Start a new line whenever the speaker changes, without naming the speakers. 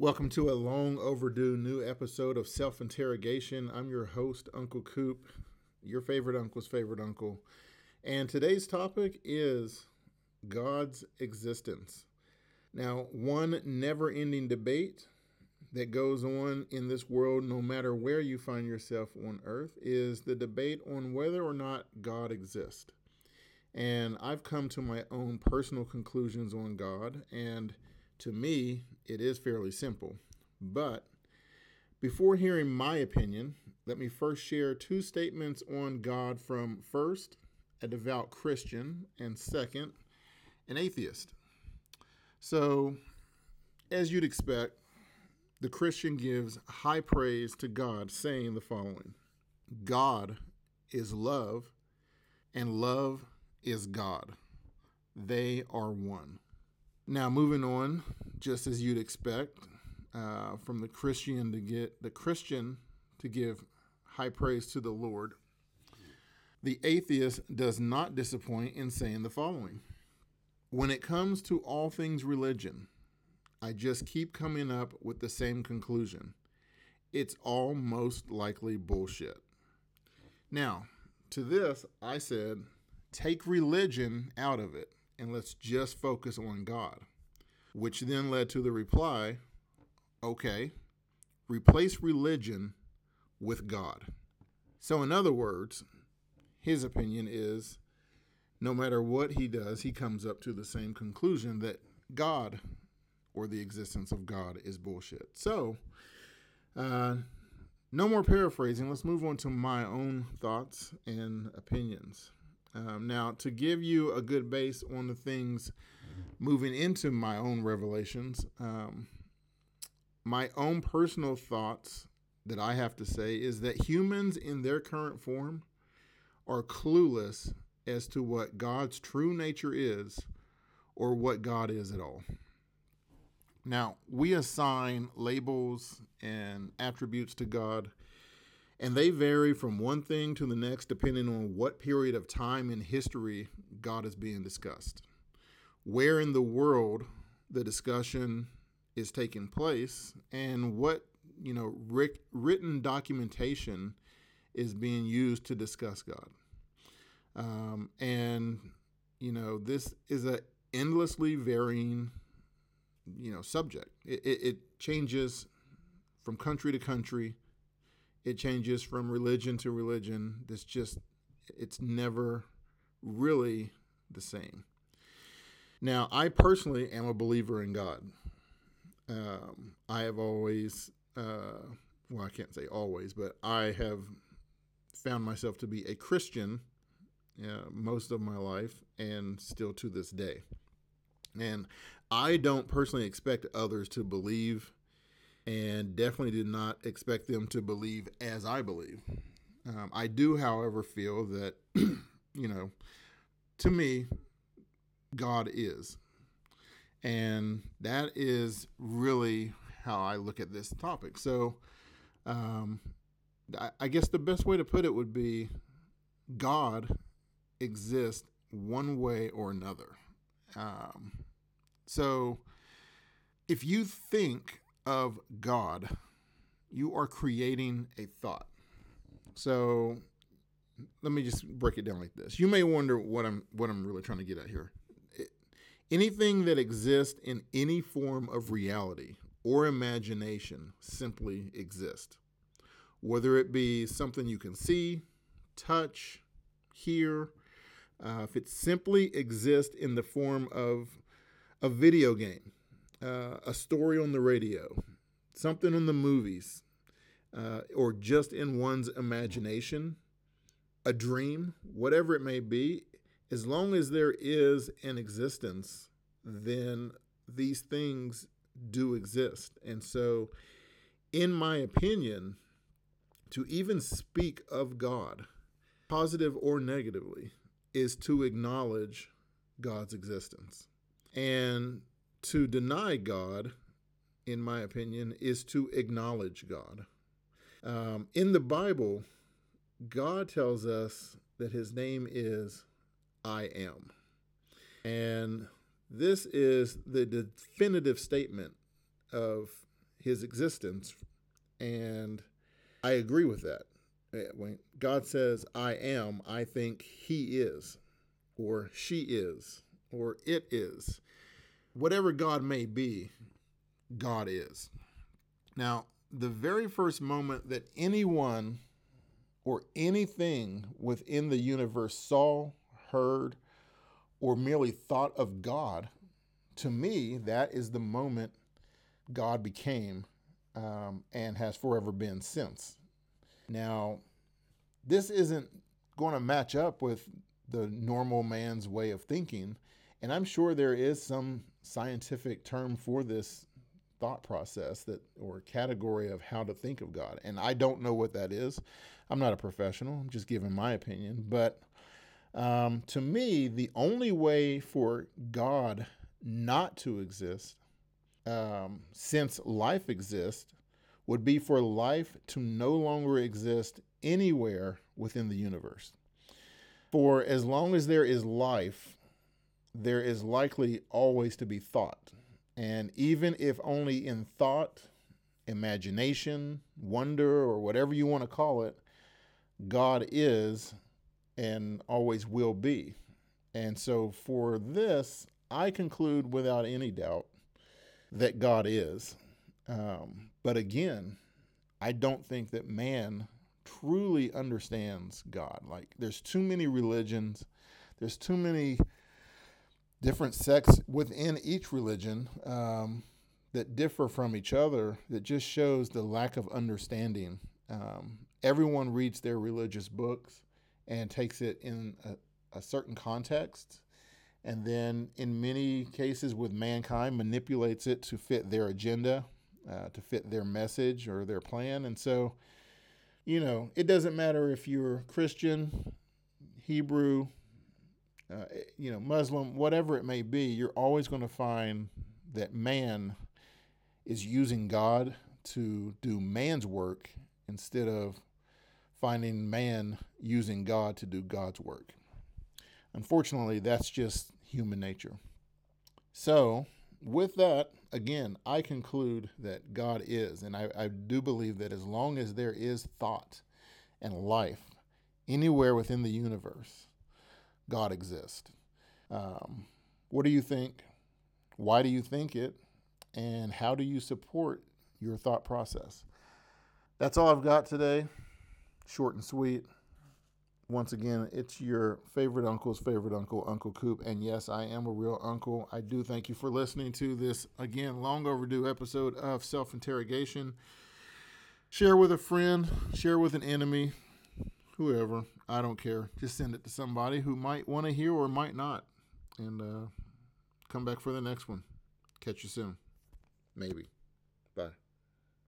Welcome to a long overdue new episode of Self Interrogation. I'm your host, Uncle Coop, your favorite uncle's favorite uncle. And today's topic is God's existence. Now, one never ending debate that goes on in this world, no matter where you find yourself on earth, is the debate on whether or not God exists. And I've come to my own personal conclusions on God, and to me, it is fairly simple. But before hearing my opinion, let me first share two statements on God from first, a devout Christian, and second, an atheist. So, as you'd expect, the Christian gives high praise to God, saying the following God is love, and love is God. They are one. Now, moving on, just as you'd expect, uh, from the Christian to get the Christian to give high praise to the Lord, the atheist does not disappoint in saying the following When it comes to all things religion, I just keep coming up with the same conclusion. It's all most likely bullshit. Now, to this, I said, take religion out of it and let's just focus on God. Which then led to the reply okay, replace religion with God. So, in other words, his opinion is no matter what he does, he comes up to the same conclusion that God or the existence of God is bullshit. So, uh, no more paraphrasing. Let's move on to my own thoughts and opinions. Um, now, to give you a good base on the things moving into my own revelations, um, my own personal thoughts that I have to say is that humans in their current form are clueless as to what God's true nature is or what God is at all. Now, we assign labels and attributes to God and they vary from one thing to the next depending on what period of time in history God is being discussed. Where in the world the discussion is taking place and what, you know, written documentation is being used to discuss God. Um, and, you know, this is a endlessly varying, you know, subject. It, it, it changes from country to country it changes from religion to religion. It's just, it's never really the same. Now, I personally am a believer in God. Um, I have always, uh, well, I can't say always, but I have found myself to be a Christian uh, most of my life and still to this day. And I don't personally expect others to believe and definitely did not expect them to believe as I believe. Um, I do, however, feel that, you know, to me, God is. And that is really how I look at this topic. So, um, I, guess the best way to put it would be God exists one way or another. Um, so, if you think of God, you are creating a thought. So let me just break it down like this. You may wonder what I'm what I'm really trying to get at here. Anything that exists in any form of reality or imagination simply exists. Whether it be something you can see, touch, hear, uh, if it simply exists in the form of a video game, uh, a story on the radio, something in the movies, uh, or just in one's imagination, a dream, whatever it may be, as long as there is an existence, then these things do exist. And so, in my opinion, to even speak of God, positive or negatively, is to acknowledge God's existence. And to deny God, in my opinion, is to acknowledge God. Um, in the Bible, God tells us that his name is I am. And this is the definitive statement of his existence. And I agree with that. Eh, when God says, I am, I think he is, or she is, or it is. Whatever God may be, God is. Now, the very first moment that anyone or anything within the universe saw, heard, or merely thought of God, to me, that is the moment God became um, and has forever been since. Now, this isn't going to match up with the normal man's way of thinking. And I'm sure there is some scientific term for this thought process that or category of how to think of God. And I don't know what that is. I'm not a professional. I'm just giving my opinion. But um, to me, the only way for God not to exist, um, since life exists, would be for life to no longer exist anywhere within the universe. For as long as there is life, there is likely always to be thought. And even if only in thought, imagination, wonder, or whatever you want to call it, God is and always will be. And so for this, I conclude without any doubt that God is. Um, but again, I don't think that man truly understands God. Like, there's too many religions, there's too many different sects within each religion um, that differ from each other that just shows the lack of understanding. Um, everyone reads their religious books and takes it in a, a certain context. And then in many cases with mankind manipulates it to fit their agenda uh, to fit their message or their plan. And so you know it doesn't matter if you're christian hebrew uh, you know, Muslim, whatever it may be, you're always going to find that man is using God to do man's work instead of finding man using God to do God's work. Unfortunately, that's just human nature. So, with that, again, I conclude that God is, and I, I do believe that as long as there is thought and life anywhere within the universe, God exists. Um, what do you think? Why do you think it? And how do you support your thought process? That's all I've got today. Short and sweet. Once again, it's your favorite uncle's favorite uncle, Uncle Coop. And yes, I am a real uncle. I do thank you for listening to this, again, long overdue episode of Self Interrogation. Share with a friend, share with an enemy, whoever. I don't care. Just send it to somebody who might want to hear or might not. And uh, come back for the next one. Catch you soon. Maybe.